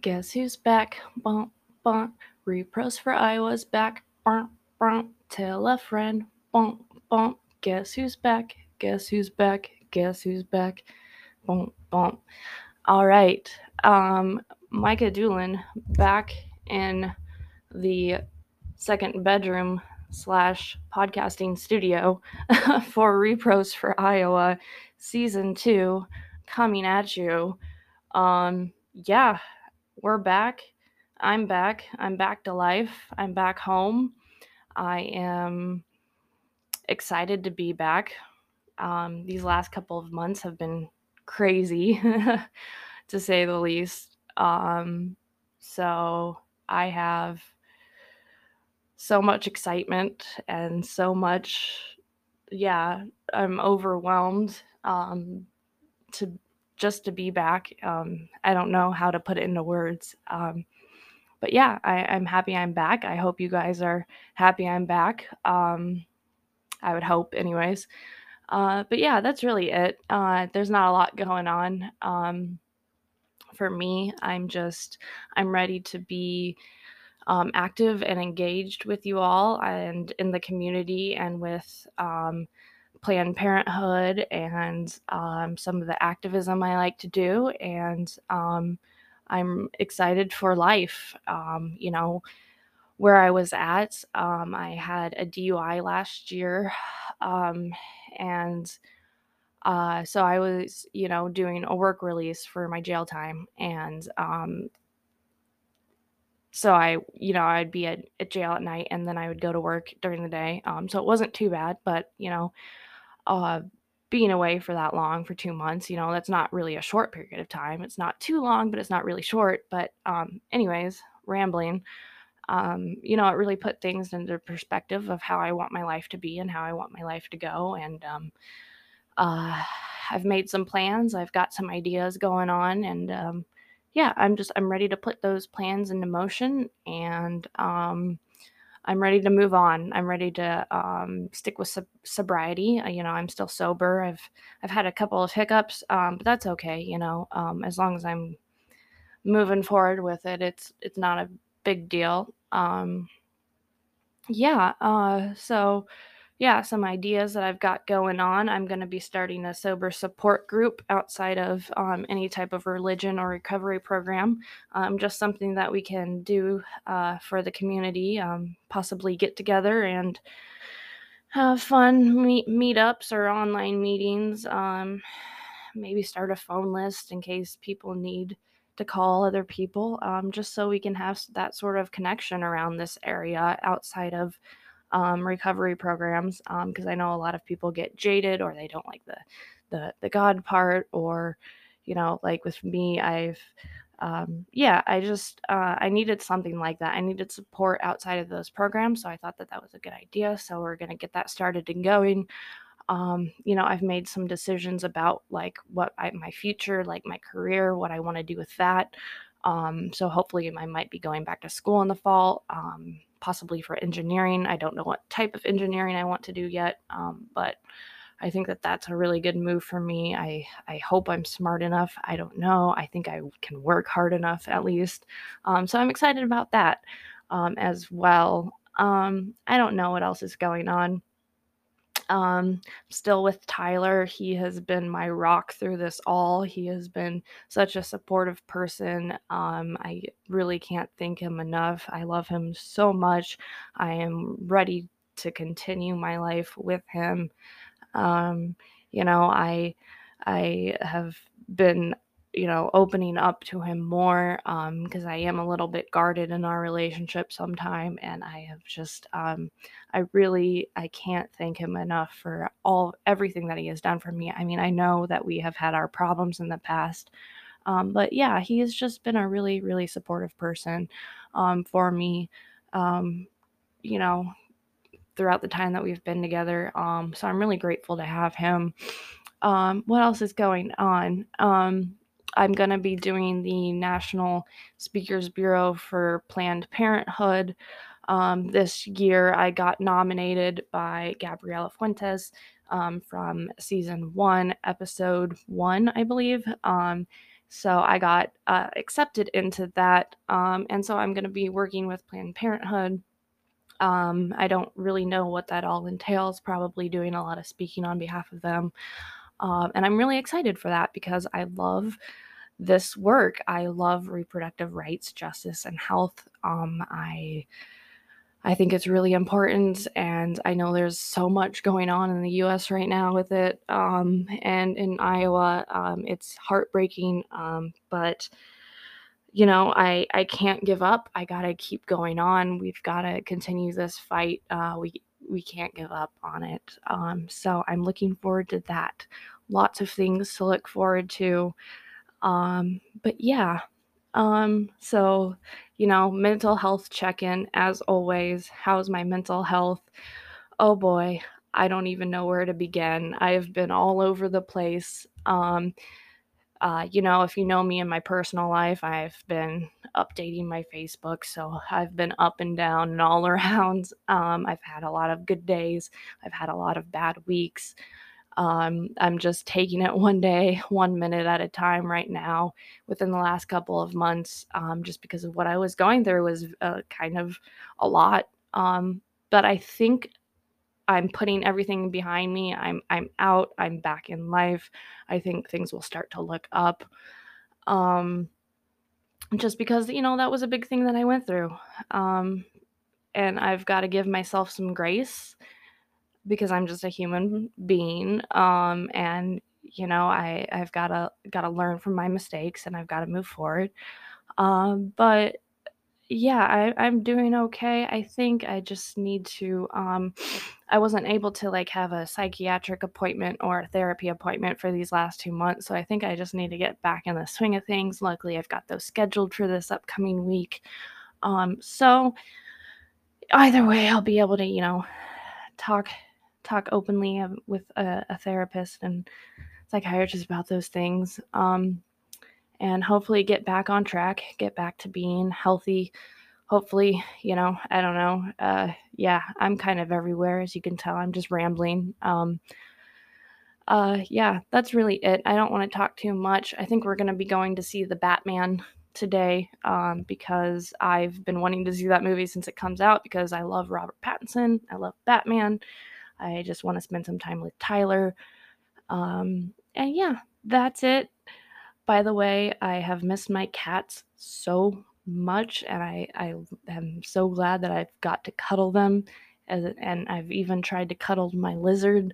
Guess who's back? Bump, bump. Repros for Iowa's back. Bump, bump. Tell a friend. Bump, bump. Guess who's back? Guess who's back? Guess who's back? Bump, bump. All right. Um, Micah Doolin back in the second bedroom slash podcasting studio for Repros for Iowa season two coming at you. Um, yeah, we're back. I'm back. I'm back to life. I'm back home. I am excited to be back. Um, these last couple of months have been crazy, to say the least. Um, so I have so much excitement and so much, yeah, I'm overwhelmed um, to just to be back. Um, I don't know how to put it into words. Um, but yeah, I, I'm happy I'm back. I hope you guys are happy I'm back. Um, I would hope, anyways. Uh, but yeah, that's really it. Uh, there's not a lot going on. Um, for me, I'm just, I'm ready to be um, active and engaged with you all and in the community and with um, Planned Parenthood and um, some of the activism I like to do. And um, I'm excited for life. Um, you know, where I was at, um, I had a DUI last year. Um, and uh, so I was, you know, doing a work release for my jail time. And um, so I, you know, I'd be at, at jail at night and then I would go to work during the day. Um, so it wasn't too bad, but, you know, uh, being away for that long for two months, you know, that's not really a short period of time. It's not too long, but it's not really short. But, um, anyways, rambling, um, you know, it really put things into perspective of how I want my life to be and how I want my life to go. And, um, uh, I've made some plans, I've got some ideas going on, and, um, yeah, I'm just, I'm ready to put those plans into motion and, um, I'm ready to move on. I'm ready to um, stick with sob- sobriety. You know, I'm still sober. I've I've had a couple of hiccups, um, but that's okay. You know, um, as long as I'm moving forward with it, it's it's not a big deal. Um, yeah. Uh, so yeah, some ideas that I've got going on. I'm going to be starting a sober support group outside of um, any type of religion or recovery program. Um, just something that we can do uh, for the community, um, possibly get together and have fun meet meetups or online meetings. Um, maybe start a phone list in case people need to call other people, um, just so we can have that sort of connection around this area outside of um, recovery programs because um, I know a lot of people get jaded or they don't like the the the God part or you know like with me I've um, yeah I just uh, I needed something like that. I needed support outside of those programs so I thought that that was a good idea so we're gonna get that started and going. Um, you know I've made some decisions about like what I, my future like my career what I want to do with that. Um, so hopefully I might be going back to school in the fall um, possibly for engineering. I don't know what type of engineering I want to do yet, um, but I think that that's a really good move for me. I I hope I'm smart enough. I don't know. I think I can work hard enough at least. Um, so I'm excited about that um, as well. Um, I don't know what else is going on. Um, still with Tyler. He has been my rock through this all. He has been such a supportive person. Um, I really can't thank him enough. I love him so much. I am ready to continue my life with him. Um, you know, I I have been you know, opening up to him more because um, I am a little bit guarded in our relationship sometime, and I have just, um, I really, I can't thank him enough for all everything that he has done for me. I mean, I know that we have had our problems in the past, um, but yeah, he has just been a really, really supportive person um, for me. Um, you know, throughout the time that we've been together. Um, so I'm really grateful to have him. what else is going on? I'm going to be doing the National Speakers Bureau for Planned Parenthood. Um, this year, I got nominated by Gabriela Fuentes um, from season one, episode one, I believe. Um, So I got uh, accepted into that. Um, and so I'm going to be working with Planned Parenthood. Um, I don't really know what that all entails, probably doing a lot of speaking on behalf of them. Um, and I'm really excited for that because I love this work. I love reproductive rights, justice, and health. Um, I I think it's really important, and I know there's so much going on in the U.S. right now with it, um, and in Iowa, um, it's heartbreaking. Um, but you know, I I can't give up. I gotta keep going on. We've got to continue this fight. Uh, we we can't give up on it. Um, so I'm looking forward to that. Lots of things to look forward to. Um, but yeah, um, so, you know, mental health check in as always. How's my mental health? Oh boy, I don't even know where to begin. I have been all over the place. Um, uh, you know, if you know me in my personal life, I've been updating my Facebook. So I've been up and down and all around. Um, I've had a lot of good days, I've had a lot of bad weeks. Um, I'm just taking it one day, one minute at a time right now within the last couple of months, um, just because of what I was going through was uh, kind of a lot. Um, but I think I'm putting everything behind me. I'm I'm out. I'm back in life. I think things will start to look up. Um, just because you know that was a big thing that I went through, um, and I've got to give myself some grace because I'm just a human being. Um, and you know, I I've gotta gotta learn from my mistakes and I've got to move forward. Um, but yeah, I, I'm doing okay. I think I just need to. Um, I wasn't able to like have a psychiatric appointment or a therapy appointment for these last two months, so I think I just need to get back in the swing of things. Luckily, I've got those scheduled for this upcoming week. Um, so either way, I'll be able to, you know, talk talk openly with a, a therapist and psychiatrist about those things um, and hopefully get back on track get back to being healthy. Hopefully you know i don't know uh, yeah i'm kind of everywhere as you can tell i'm just rambling um, uh, yeah that's really it. I don't want to talk too much. I think we're going to be going to see the batman today um, because i've been wanting to see that movie since it comes out because i love robert pattinson i love batman I just want to spend some time with Tyler. Um, and yeah, that's it. By the way, I have missed my cats so much, and I, I am so glad that I've got to cuddle them, as, and I've even tried to cuddle my lizard.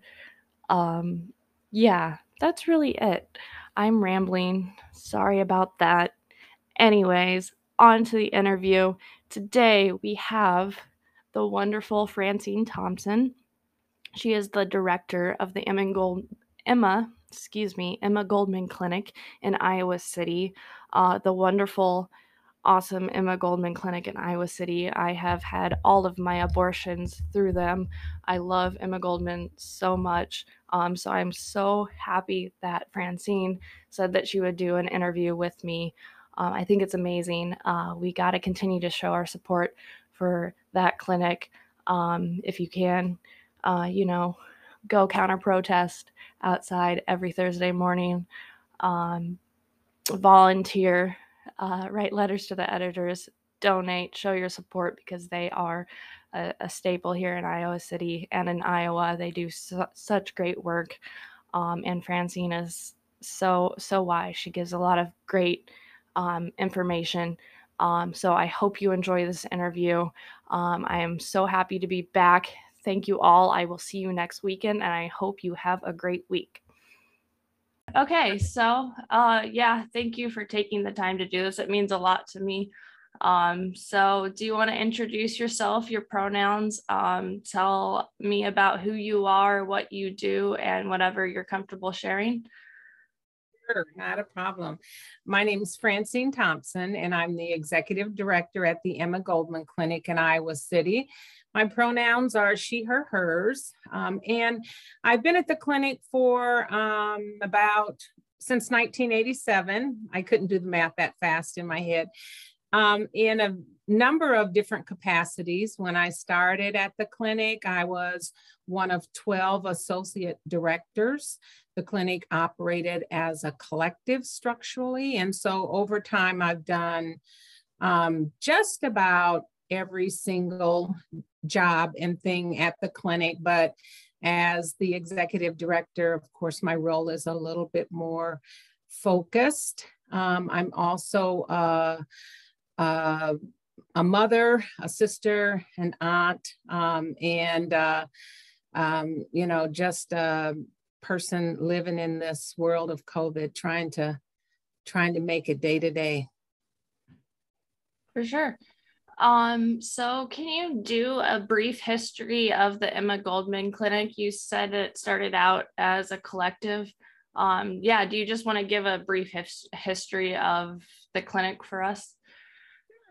Um, yeah, that's really it. I'm rambling. Sorry about that. Anyways, on to the interview. Today we have the wonderful Francine Thompson. She is the director of the Emma Gold Emma, excuse me, Emma Goldman Clinic in Iowa City. Uh, the wonderful, awesome Emma Goldman Clinic in Iowa City. I have had all of my abortions through them. I love Emma Goldman so much. Um, so I'm so happy that Francine said that she would do an interview with me. Um, I think it's amazing. Uh, we got to continue to show our support for that clinic um, if you can uh, you know, go counter protest outside every Thursday morning, um, volunteer, uh, write letters to the editors, donate, show your support because they are a, a staple here in Iowa City and in Iowa. They do su- such great work. Um, and Francine is so, so wise. She gives a lot of great um, information. Um, so I hope you enjoy this interview. Um, I am so happy to be back. Thank you all. I will see you next weekend and I hope you have a great week. Okay, so uh yeah, thank you for taking the time to do this. It means a lot to me. Um, so do you want to introduce yourself, your pronouns, um, tell me about who you are, what you do, and whatever you're comfortable sharing? Sure, not a problem. My name is Francine Thompson, and I'm the executive director at the Emma Goldman Clinic in Iowa City. My pronouns are she, her, hers. Um, and I've been at the clinic for um, about since 1987. I couldn't do the math that fast in my head. Um, in a number of different capacities. When I started at the clinic, I was one of 12 associate directors. the clinic operated as a collective structurally. And so over time, I've done um, just about every single job and thing at the clinic. But as the executive director, of course, my role is a little bit more focused. Um, I'm also uh, uh, a mother, a sister, an aunt, um, and uh, um, you know, just a person living in this world of COVID, trying to trying to make it day to day. For sure. Um, so can you do a brief history of the Emma Goldman Clinic? You said it started out as a collective. Um, yeah, do you just want to give a brief his- history of the clinic for us?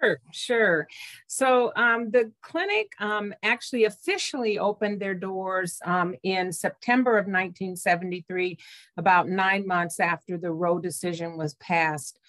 Sure, sure. So um, the clinic um, actually officially opened their doors um, in September of 1973, about nine months after the Roe decision was passed.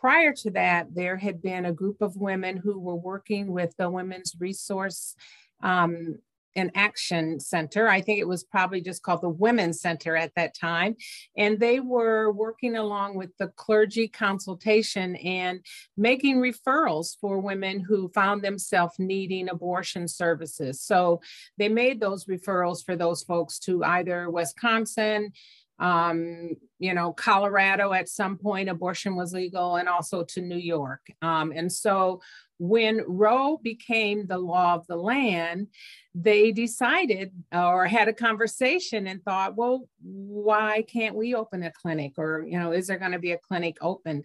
Prior to that, there had been a group of women who were working with the Women's Resource um, an action center. I think it was probably just called the Women's Center at that time. And they were working along with the clergy consultation and making referrals for women who found themselves needing abortion services. So they made those referrals for those folks to either Wisconsin, um, you know, Colorado at some point abortion was legal and also to New York. Um, and so when Roe became the law of the land, they decided or had a conversation and thought, well, why can't we open a clinic? Or, you know, is there going to be a clinic opened?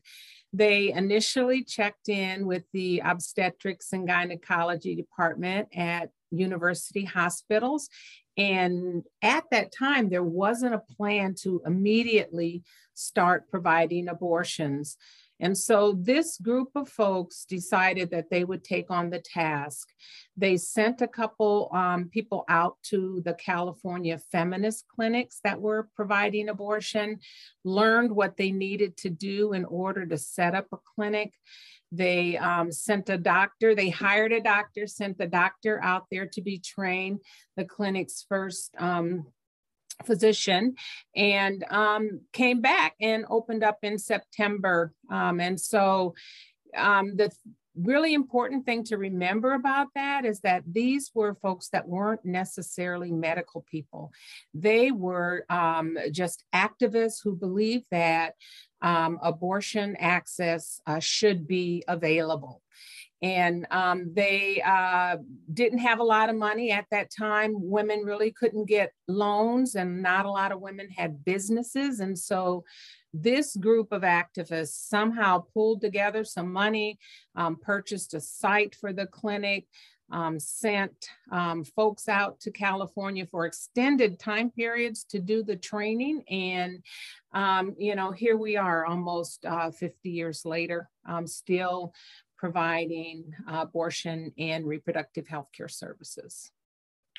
They initially checked in with the obstetrics and gynecology department at university hospitals and at that time, there wasn't a plan to immediately start providing abortions. And so this group of folks decided that they would take on the task. They sent a couple um, people out to the California feminist clinics that were providing abortion, learned what they needed to do in order to set up a clinic. They um, sent a doctor, they hired a doctor, sent the doctor out there to be trained, the clinic's first um, physician, and um, came back and opened up in September. Um, and so um, the really important thing to remember about that is that these were folks that weren't necessarily medical people. They were um, just activists who believed that um, abortion access uh, should be available. And um, they uh, didn't have a lot of money at that time. Women really couldn't get loans, and not a lot of women had businesses. And so this group of activists somehow pulled together some money, um, purchased a site for the clinic, um, sent um, folks out to California for extended time periods to do the training. And, um, you know, here we are almost uh, 50 years later, um, still providing uh, abortion and reproductive health care services.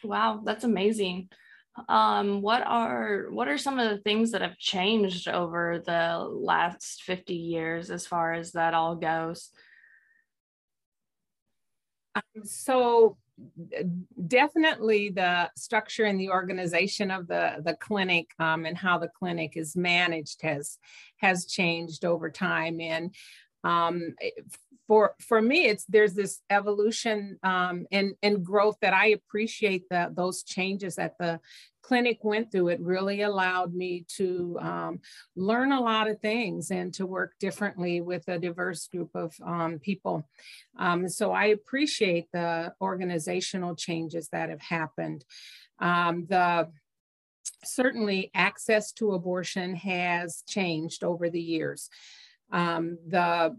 Wow, that's amazing. Um, what are what are some of the things that have changed over the last 50 years as far as that all goes? Um, so definitely the structure and the organization of the the clinic um, and how the clinic is managed has has changed over time and um, for for me it's there's this evolution um, and and growth that i appreciate that those changes that the clinic went through. It really allowed me to um, learn a lot of things and to work differently with a diverse group of um, people. Um, so i appreciate the organizational changes that have happened. Um, the certainly access to abortion has changed over the years. Um, the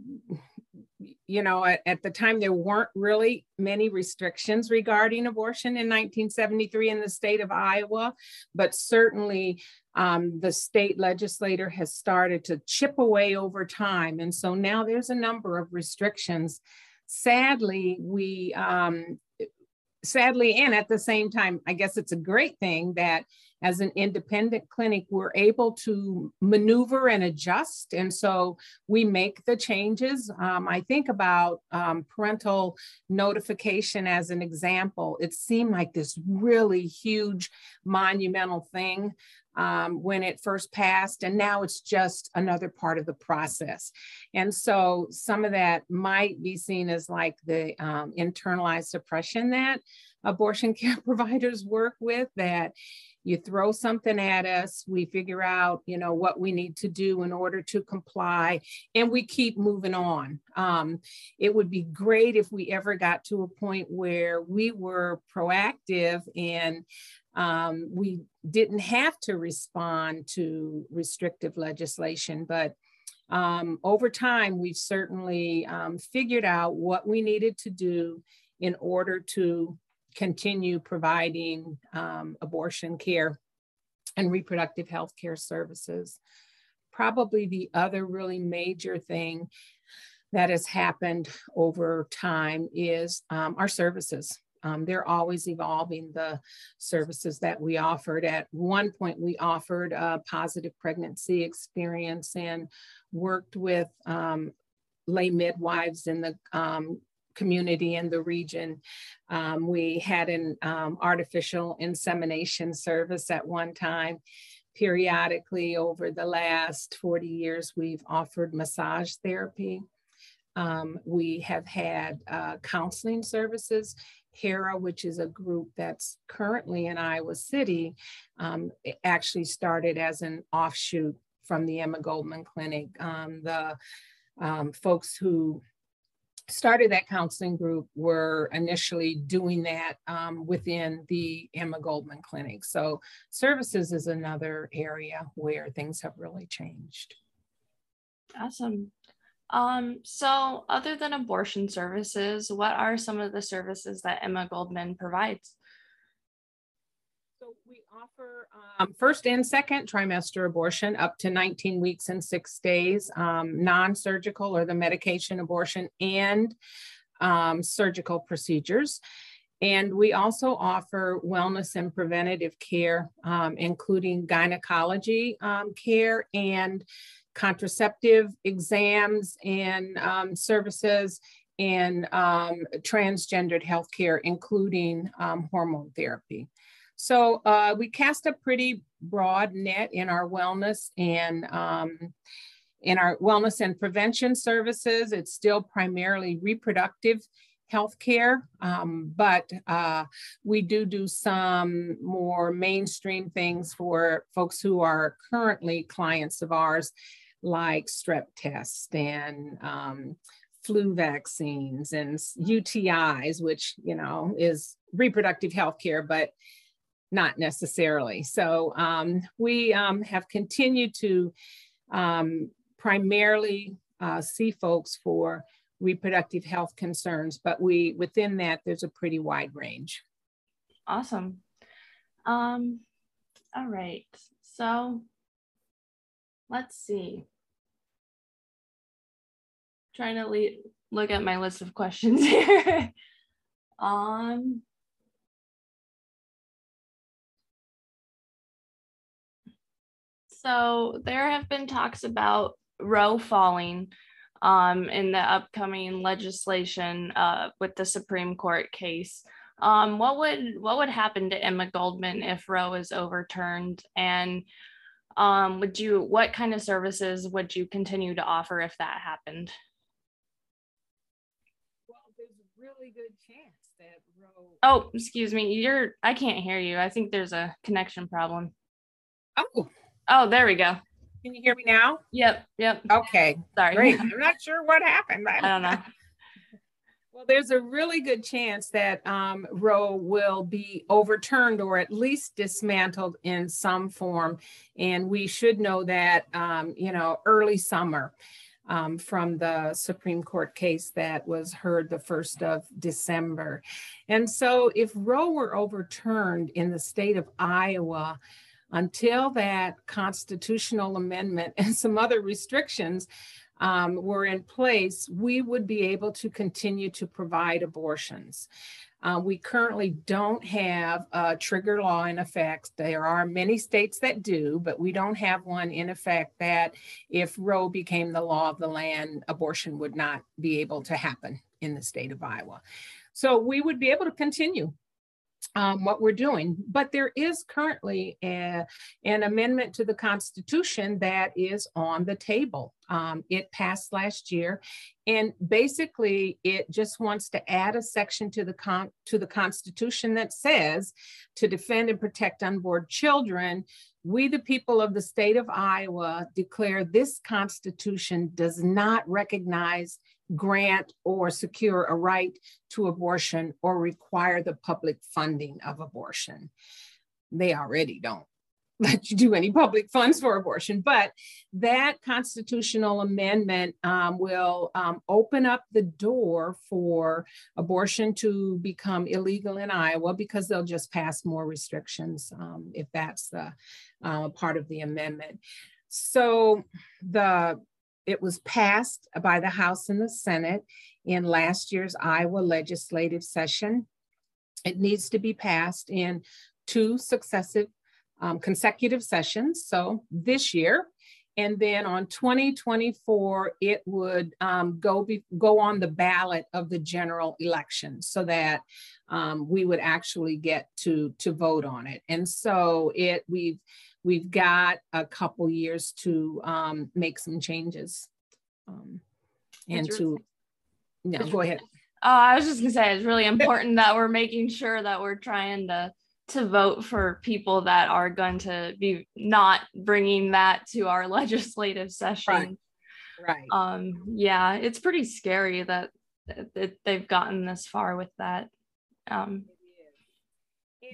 you know, at, at, the time, there weren't really many restrictions regarding abortion in 1973 in the state of Iowa, but certainly um, the state legislator has started to chip away over time. And so now there's a number of restrictions. Sadly, we, um, sadly, and at the same time, I guess it's a great thing that as an independent clinic, we're able to maneuver and adjust. And so we make the changes. Um, I think about um, parental notification as an example. It seemed like this really huge, monumental thing. Um, when it first passed, and now it's just another part of the process. And so some of that might be seen as like the um, internalized oppression that abortion care providers work with that you throw something at us we figure out you know what we need to do in order to comply and we keep moving on um, it would be great if we ever got to a point where we were proactive and um, we didn't have to respond to restrictive legislation but um, over time we've certainly um, figured out what we needed to do in order to continue providing um, abortion care and reproductive health care services. Probably the other really major thing that has happened over time is um, our services. Um, they're always evolving the services that we offered. At one point, we offered a positive pregnancy experience and worked with um, lay midwives in the um, community in the region. Um, we had an um, artificial insemination service at one time. Periodically over the last 40 years, we've offered massage therapy. Um, we have had uh, counseling services. HERA, which is a group that's currently in Iowa City, um, actually started as an offshoot from the Emma Goldman Clinic. Um, the um, folks who started that counseling group were initially doing that um, within the Emma Goldman Clinic. So services is another area where things have really changed. Awesome. Um, so other than abortion services, what are some of the services that Emma Goldman provides? So we offer um, first and second trimester abortion up to 19 weeks and six days, um, non-surgical or the medication abortion and um, surgical procedures. And we also offer wellness and preventative care, um, including gynecology um, care and contraceptive exams and um, services and transgendered health care, including hormone therapy. So uh, we cast a pretty broad net in our wellness and um, in our wellness and prevention services. It's still primarily reproductive health care, um, but uh, we do do some more mainstream things for folks who are currently clients of ours, like strep tests and um, flu vaccines and UTIs, which you know is reproductive health care, but not necessarily. So um, we um, have continued to um, primarily uh, see folks for reproductive health concerns, but we within that there's a pretty wide range. Awesome. Um, all right. So let's see. Trying to le- look at my list of questions here. um, So there have been talks about Roe falling um, in the upcoming legislation uh, with the Supreme Court case. Um, what would what would happen to Emma Goldman if Roe is overturned? And um, would you what kind of services would you continue to offer if that happened? Well, there's a really good chance that Roe. Oh, excuse me, you're I can't hear you. I think there's a connection problem. Oh, Oh, there we go. Can you hear me now? Yep. Yep. Okay. Sorry. Great. I'm not sure what happened. I don't know. Well, there's a really good chance that um, Roe will be overturned or at least dismantled in some form. And we should know that, um, you know, early summer um, from the Supreme Court case that was heard the 1st of December. And so if Roe were overturned in the state of Iowa, until that constitutional amendment and some other restrictions um, were in place, we would be able to continue to provide abortions. Uh, we currently don't have a trigger law in effect. There are many states that do, but we don't have one in effect that if Roe became the law of the land, abortion would not be able to happen in the state of Iowa. So we would be able to continue um, what we're doing. But there is currently a, an amendment to the Constitution that is on the table. Um, it passed last year, and basically, it just wants to add a section to the con- to the Constitution that says to defend and protect unborn children. We, the people of the state of Iowa, declare this Constitution does not recognize grant or secure a right to abortion or require the public funding of abortion. They already don't let you do any public funds for abortion, but that constitutional amendment um, will um, open up the door for abortion to become illegal in Iowa because they'll just pass more restrictions um, if that's the uh, part of the amendment. So the it was passed by the House and the Senate in last year's Iowa legislative session. It needs to be passed in two successive um, consecutive sessions. So this year, and then on 2024, it would um, go be, go on the ballot of the general election, so that um, we would actually get to to vote on it. And so it we've we've got a couple years to um, make some changes um, and to yeah go ahead uh, i was just gonna say it's really important that we're making sure that we're trying to to vote for people that are going to be not bringing that to our legislative session right, right. um yeah it's pretty scary that, that they've gotten this far with that um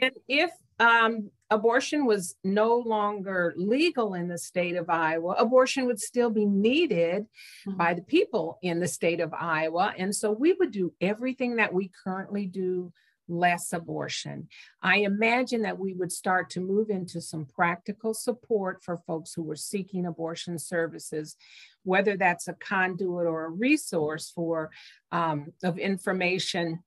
and if um, abortion was no longer legal in the state of Iowa, abortion would still be needed mm-hmm. by the people in the state of Iowa. And so we would do everything that we currently do less abortion. I imagine that we would start to move into some practical support for folks who were seeking abortion services, whether that's a conduit or a resource for um, of information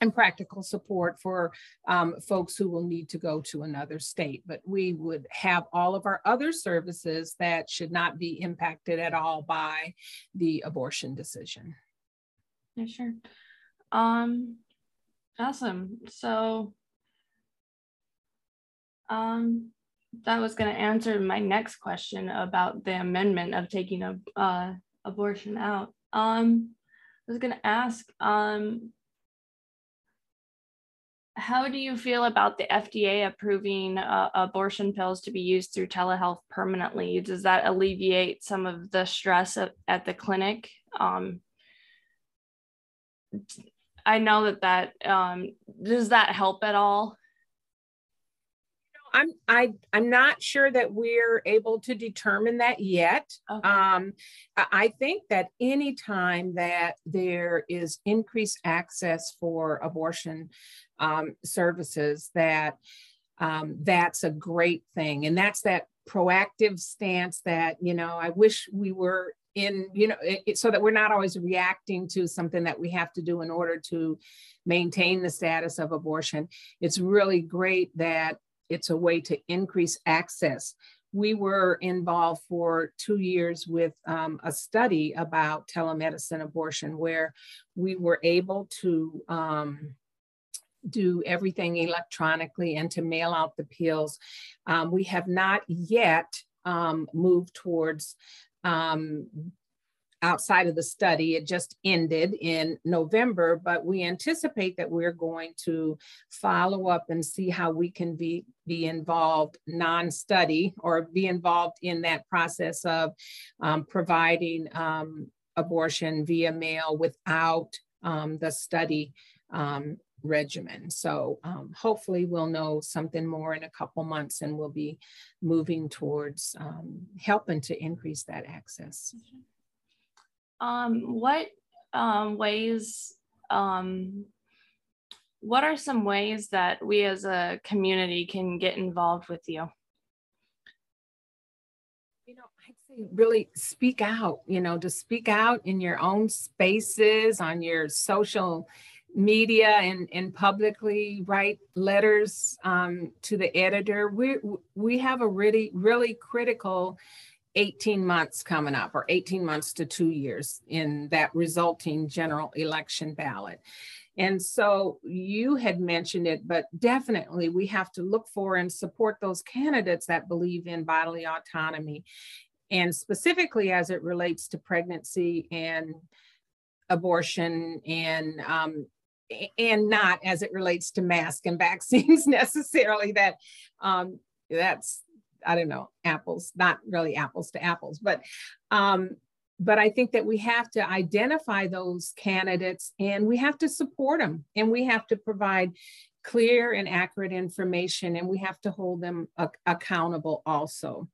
and practical support for um, folks who will need to go to another state. But we would have all of our other services that should not be impacted at all by the abortion decision. Yeah, sure. Um, awesome. So, um, that was going to answer my next question about the amendment of taking a uh, abortion out. Um, I was going to ask, um, how do you feel about the FDA approving uh, abortion pills to be used through telehealth permanently? Does that alleviate some of the stress at, at the clinic? Um, I know that that um, does that help at all? I'm I I'm not sure that we're able to determine that yet. Okay. Um, I think that anytime that there is increased access for abortion um, services, that um, that's a great thing, and that's that proactive stance that you know I wish we were in you know it, so that we're not always reacting to something that we have to do in order to maintain the status of abortion it's really great that it's a way to increase access. We were involved for two years with um, a study about telemedicine abortion where we were able to um, do everything electronically and to mail out the pills. Um, we have not yet um, moved towards um, outside of the study. It just ended in November, but we anticipate that we're going to follow up and see how we can be, be involved non-study or be involved in that process of um, providing um, abortion via mail without um, the study um, regimen. So um, hopefully we'll know something more in a couple months and we'll be moving towards um, helping to increase that access. Mm-hmm. Um, what um, ways, what are some ways that we as a community can get involved with? You really speak out, you know, to speak out in your own spaces, on your social media and, and publicly write letters um, to the editor. We, we have a really, really critical 18 months coming up or 18 months to two years in that resulting general election ballot. And so you had mentioned it, but definitely we have to look for and support those candidates that believe in bodily autonomy. And specifically as it relates to pregnancy and abortion and um, and not as it relates to mask and vaccines necessarily that um, that's I don't know, apples, not really apples to apples, but um, but I think that we have to identify those candidates and we have to support them and we have to provide clear and accurate information and we have to hold them accountable also.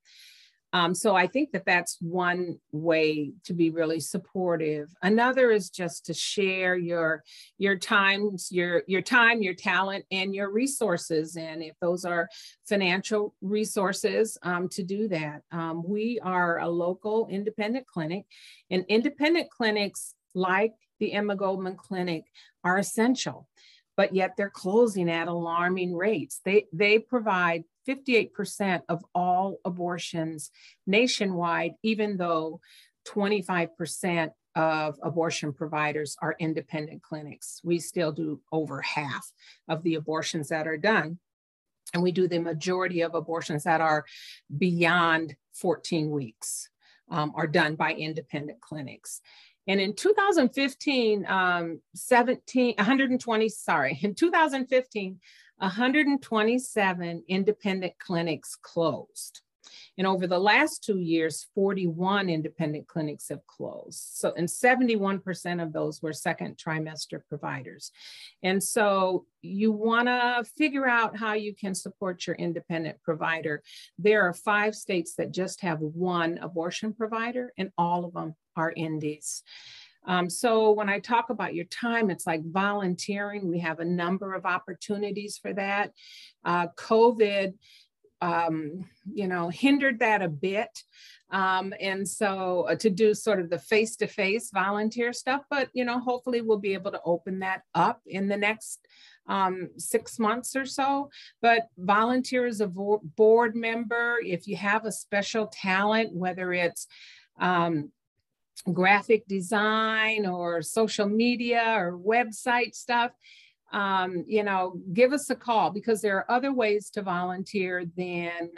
Um, so I think that that's one way to be really supportive. Another is just to share your your times, your your time, your talent, and your resources. And if those are financial resources, um, to do that. Um, we are a local independent clinic, and independent clinics like the Emma Goldman Clinic are essential but yet they're closing at alarming rates. They, they provide 58% of all abortions nationwide, even though 25% of abortion providers are independent clinics. We still do over half of the abortions that are done. And we do the majority of abortions that are beyond 14 weeks um, are done by independent clinics. And in 2015, um, 17, 120, sorry, in 2015, 127 independent clinics closed. And over the last two years, 41 independent clinics have closed. So, and 71% of those were second trimester providers. And so you want to figure out how you can support your independent provider. There are five states that just have one abortion provider, and all of them are indies. Um, so when I talk about your time, it's like volunteering. We have a number of opportunities for that. Uh, COVID, um, you know, hindered that a bit. Um, and so uh, to do sort of the face-to-face volunteer stuff, but you know, hopefully we'll be able to open that up in the next um, six months or so. But volunteer as a board member, if you have a special talent, whether it's um, graphic design or social media or website stuff, um, you know, give us a call because there are other ways to volunteer than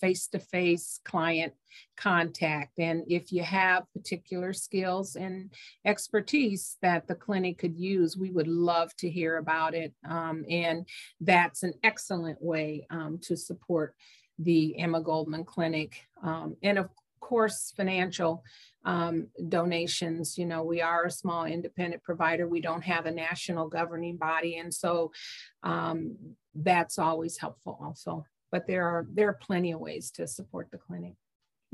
face to face client contact. And if you have particular skills and expertise that the clinic could use, we would love to hear about it. Um, and that's an excellent way um, to support the Emma Goldman Clinic. Um, and of course, financial um, donations. You know, we are a small independent provider. We don't have a national governing body. And so um, that's always helpful also. But there are there are plenty of ways to support the clinic.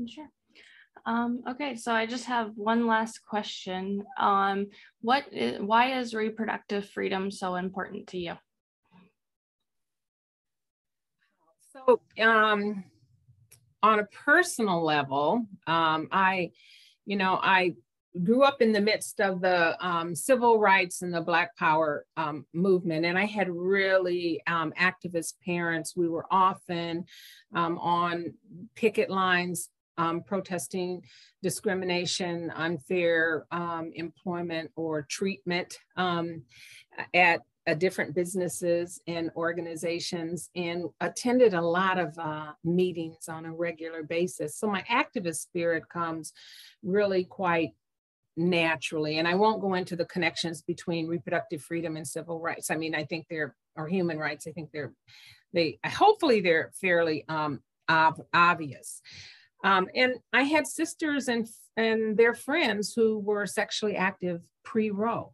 Sure. Um, okay, so I just have one last question. Um, what is, why is reproductive freedom so important to you? So, um, on a personal level, um, I you know, I grew up in the midst of the um, civil rights and the Black Power um, movement, and I had really um, activist parents. We were often um, on picket lines um, protesting discrimination, unfair employment or treatment at uh, different businesses and organizations and attended a lot of uh, meetings on a regular basis. So my activist spirit comes really quite naturally. And I won't go into the connections between reproductive freedom and civil rights. I mean, I think they're, or human rights, I think they're, they, hopefully they're fairly um, ob obvious. Um, and I had sisters and, and their friends who were sexually active pre-Roe.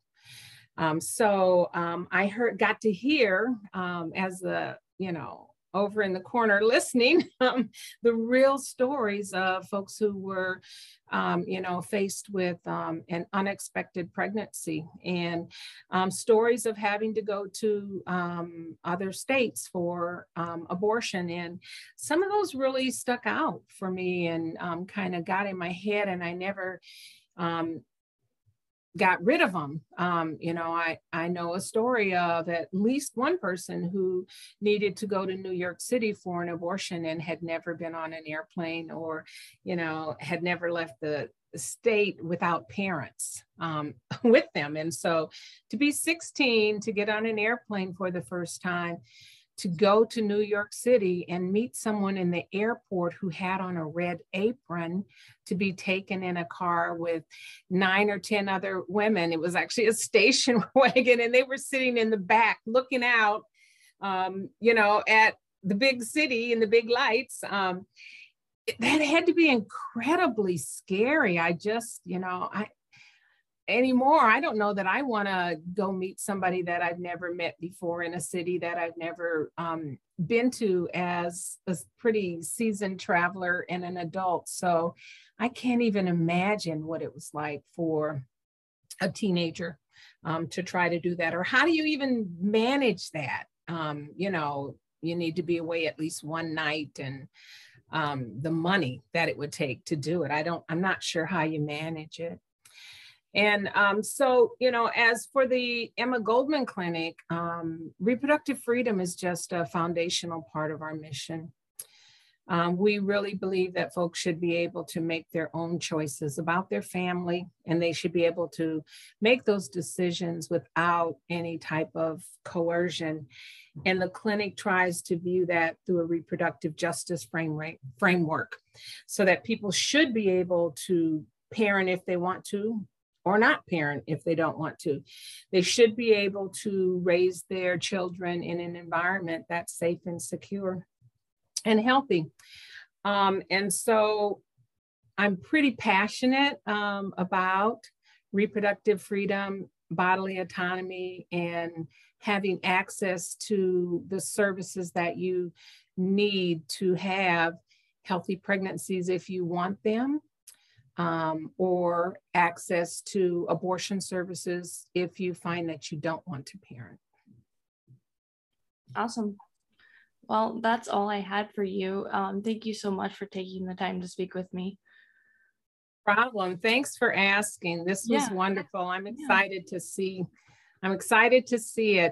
Um, so um, I heard, got to hear um, as the, you know, over in the corner listening um, the real stories of folks who were um, you know faced with um, an unexpected pregnancy and um, stories of having to go to um, other states for um, abortion. And some of those really stuck out for me and kind of got in my head and i never got rid of them. Um, you know, I, I know a story of at least one person who needed to go to New York City for an abortion and had never been on an airplane or, you know, had never left the state without parents um, with them. And so to be 16, to get on an airplane for the first time, to go to New York City and meet someone in the airport who had on a red apron to be taken in a car with nine or 10 other women. It was actually a station wagon, and they were sitting in the back looking out, um, you know, at the big city and the big lights. Um, that had to be incredibly scary. I just, you know, I, anymore. I don't know that i want to go meet somebody that i've never met before in a city that i've never um, been to as a pretty seasoned traveler and an adult. So i can't even imagine what it was like for a teenager um, to try to do that. Or how do you even manage that? Um, you know you need to be away at least one night and um, the money that it would take to do it. I don't i'm not sure how you manage it and um, so, you know, as for the Emma Goldman Clinic, um, reproductive freedom is just a foundational part of our mission. Um, we really believe that folks should be able to make their own choices about their family, and they should be able to make those decisions without any type of coercion. And the clinic tries to view that through a reproductive justice framework so that people should be able to parent if they want to, or not parent if they don't want to. They should be able to raise their children in an environment that's safe and secure and healthy. Um, and so I'm pretty passionate um, about reproductive freedom, bodily autonomy, and having access to the services that you need to have healthy pregnancies if you want them um, or access to abortion services if you find that you don't want to parent. Awesome. Well, that's all I had for you. Um, thank you so much for taking the time to speak with me. Problem. Thanks for asking. This was yeah. wonderful. I'm excited yeah. to see. I'm excited to see it.